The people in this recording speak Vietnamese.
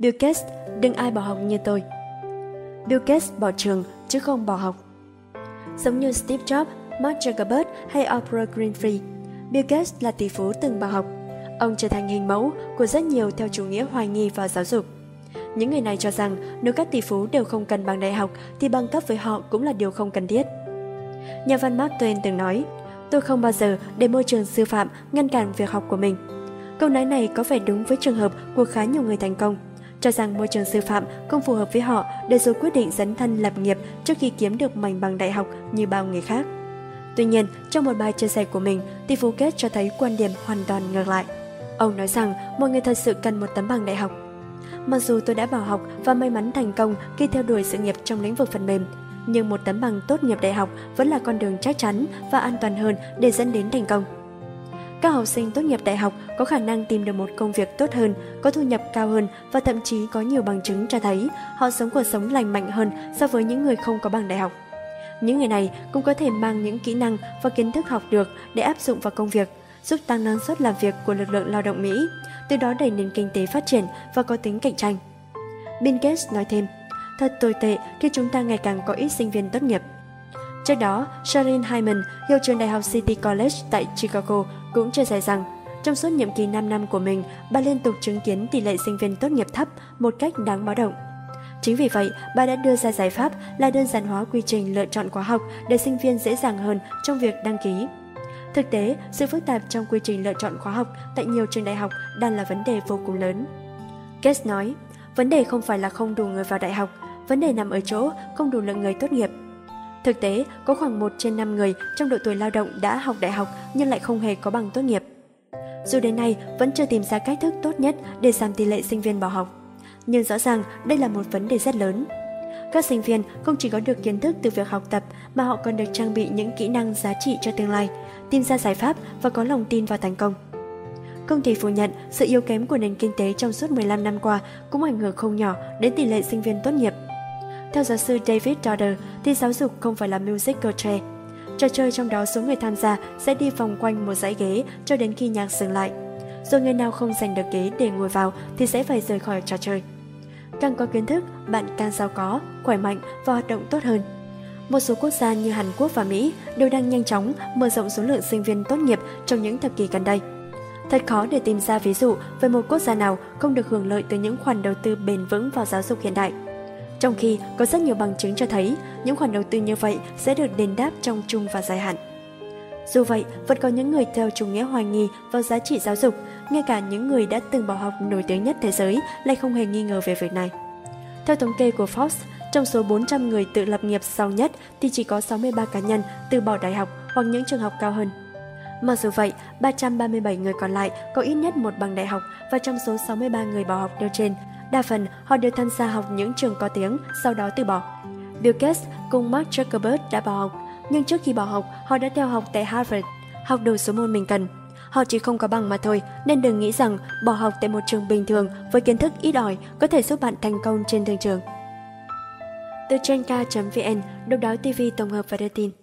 Bill Gates, đừng ai bỏ học như tôi. Bill Gates bỏ trường chứ không bỏ học. Giống như Steve Jobs, Mark Zuckerberg hay Oprah Winfrey, Bill Gates là tỷ phú từng bỏ học. Ông trở thành hình mẫu của rất nhiều theo chủ nghĩa hoài nghi vào giáo dục. Những người này cho rằng nếu các tỷ phú đều không cần bằng đại học thì bằng cấp với họ cũng là điều không cần thiết. Nhà văn Mark Twain từng nói, tôi không bao giờ để môi trường sư phạm ngăn cản việc học của mình. Câu nói này có vẻ đúng với trường hợp của khá nhiều người thành công, cho rằng môi trường sư phạm không phù hợp với họ để rồi quyết định dấn thân lập nghiệp trước khi kiếm được mảnh bằng đại học như bao người khác. Tuy nhiên, trong một bài chia sẻ của mình, tỷ phú kết cho thấy quan điểm hoàn toàn ngược lại. Ông nói rằng mọi người thật sự cần một tấm bằng đại học. Mặc dù tôi đã bỏ học và may mắn thành công khi theo đuổi sự nghiệp trong lĩnh vực phần mềm, nhưng một tấm bằng tốt nghiệp đại học vẫn là con đường chắc chắn và an toàn hơn để dẫn đến thành công. Các học sinh tốt nghiệp đại học có khả năng tìm được một công việc tốt hơn, có thu nhập cao hơn và thậm chí có nhiều bằng chứng cho thấy họ sống cuộc sống lành mạnh hơn so với những người không có bằng đại học. Những người này cũng có thể mang những kỹ năng và kiến thức học được để áp dụng vào công việc, giúp tăng năng suất làm việc của lực lượng lao động Mỹ, từ đó đẩy nền kinh tế phát triển và có tính cạnh tranh. Bill Gates nói thêm, thật tồi tệ khi chúng ta ngày càng có ít sinh viên tốt nghiệp. Trước đó, Sharon Hyman, hiệu trường đại học City College tại Chicago, cũng chia sẻ rằng trong suốt nhiệm kỳ 5 năm của mình, bà liên tục chứng kiến tỷ lệ sinh viên tốt nghiệp thấp một cách đáng báo động. Chính vì vậy, bà đã đưa ra giải pháp là đơn giản hóa quy trình lựa chọn khóa học để sinh viên dễ dàng hơn trong việc đăng ký. Thực tế, sự phức tạp trong quy trình lựa chọn khóa học tại nhiều trường đại học đang là vấn đề vô cùng lớn. Gates nói, vấn đề không phải là không đủ người vào đại học, vấn đề nằm ở chỗ không đủ lượng người tốt nghiệp. Thực tế, có khoảng 1 trên 5 người trong độ tuổi lao động đã học đại học nhưng lại không hề có bằng tốt nghiệp. Dù đến nay vẫn chưa tìm ra cách thức tốt nhất để giảm tỷ lệ sinh viên bỏ học nhưng rõ ràng đây là một vấn đề rất lớn. Các sinh viên không chỉ có được kiến thức từ việc học tập mà họ còn được trang bị những kỹ năng giá trị cho tương lai, tìm ra giải pháp và có lòng tin vào thành công. Không thể phủ nhận, sự yếu kém của nền kinh tế trong suốt 15 năm qua cũng ảnh hưởng không nhỏ đến tỷ lệ sinh viên tốt nghiệp. Theo giáo sư David Dodder, thì giáo dục không phải là musical chair. Trò chơi trong đó số người tham gia sẽ đi vòng quanh một dãy ghế cho đến khi nhạc dừng lại rồi người nào không giành được ghế để ngồi vào thì sẽ phải rời khỏi trò chơi. Càng có kiến thức, bạn càng giàu có, khỏe mạnh và hoạt động tốt hơn. Một số quốc gia như Hàn Quốc và Mỹ đều đang nhanh chóng mở rộng số lượng sinh viên tốt nghiệp trong những thập kỷ gần đây. Thật khó để tìm ra ví dụ về một quốc gia nào không được hưởng lợi từ những khoản đầu tư bền vững vào giáo dục hiện đại. Trong khi có rất nhiều bằng chứng cho thấy những khoản đầu tư như vậy sẽ được đền đáp trong chung và dài hạn. Dù vậy, vẫn có những người theo chủ nghĩa hoài nghi vào giá trị giáo dục, ngay cả những người đã từng bỏ học nổi tiếng nhất thế giới lại không hề nghi ngờ về việc này. Theo thống kê của Forbes, trong số 400 người tự lập nghiệp sau nhất thì chỉ có 63 cá nhân từ bỏ đại học hoặc những trường học cao hơn. Mặc dù vậy, 337 người còn lại có ít nhất một bằng đại học và trong số 63 người bỏ học nêu trên, đa phần họ đều tham gia học những trường có tiếng, sau đó từ bỏ. Bill Gates cùng Mark Zuckerberg đã bỏ học, nhưng trước khi bỏ học, họ đã theo học tại Harvard, học đủ số môn mình cần. Họ chỉ không có bằng mà thôi, nên đừng nghĩ rằng bỏ học tại một trường bình thường với kiến thức ít ỏi có thể giúp bạn thành công trên thương trường. Từ trenka.vn, độc đáo TV tổng hợp và đưa tin.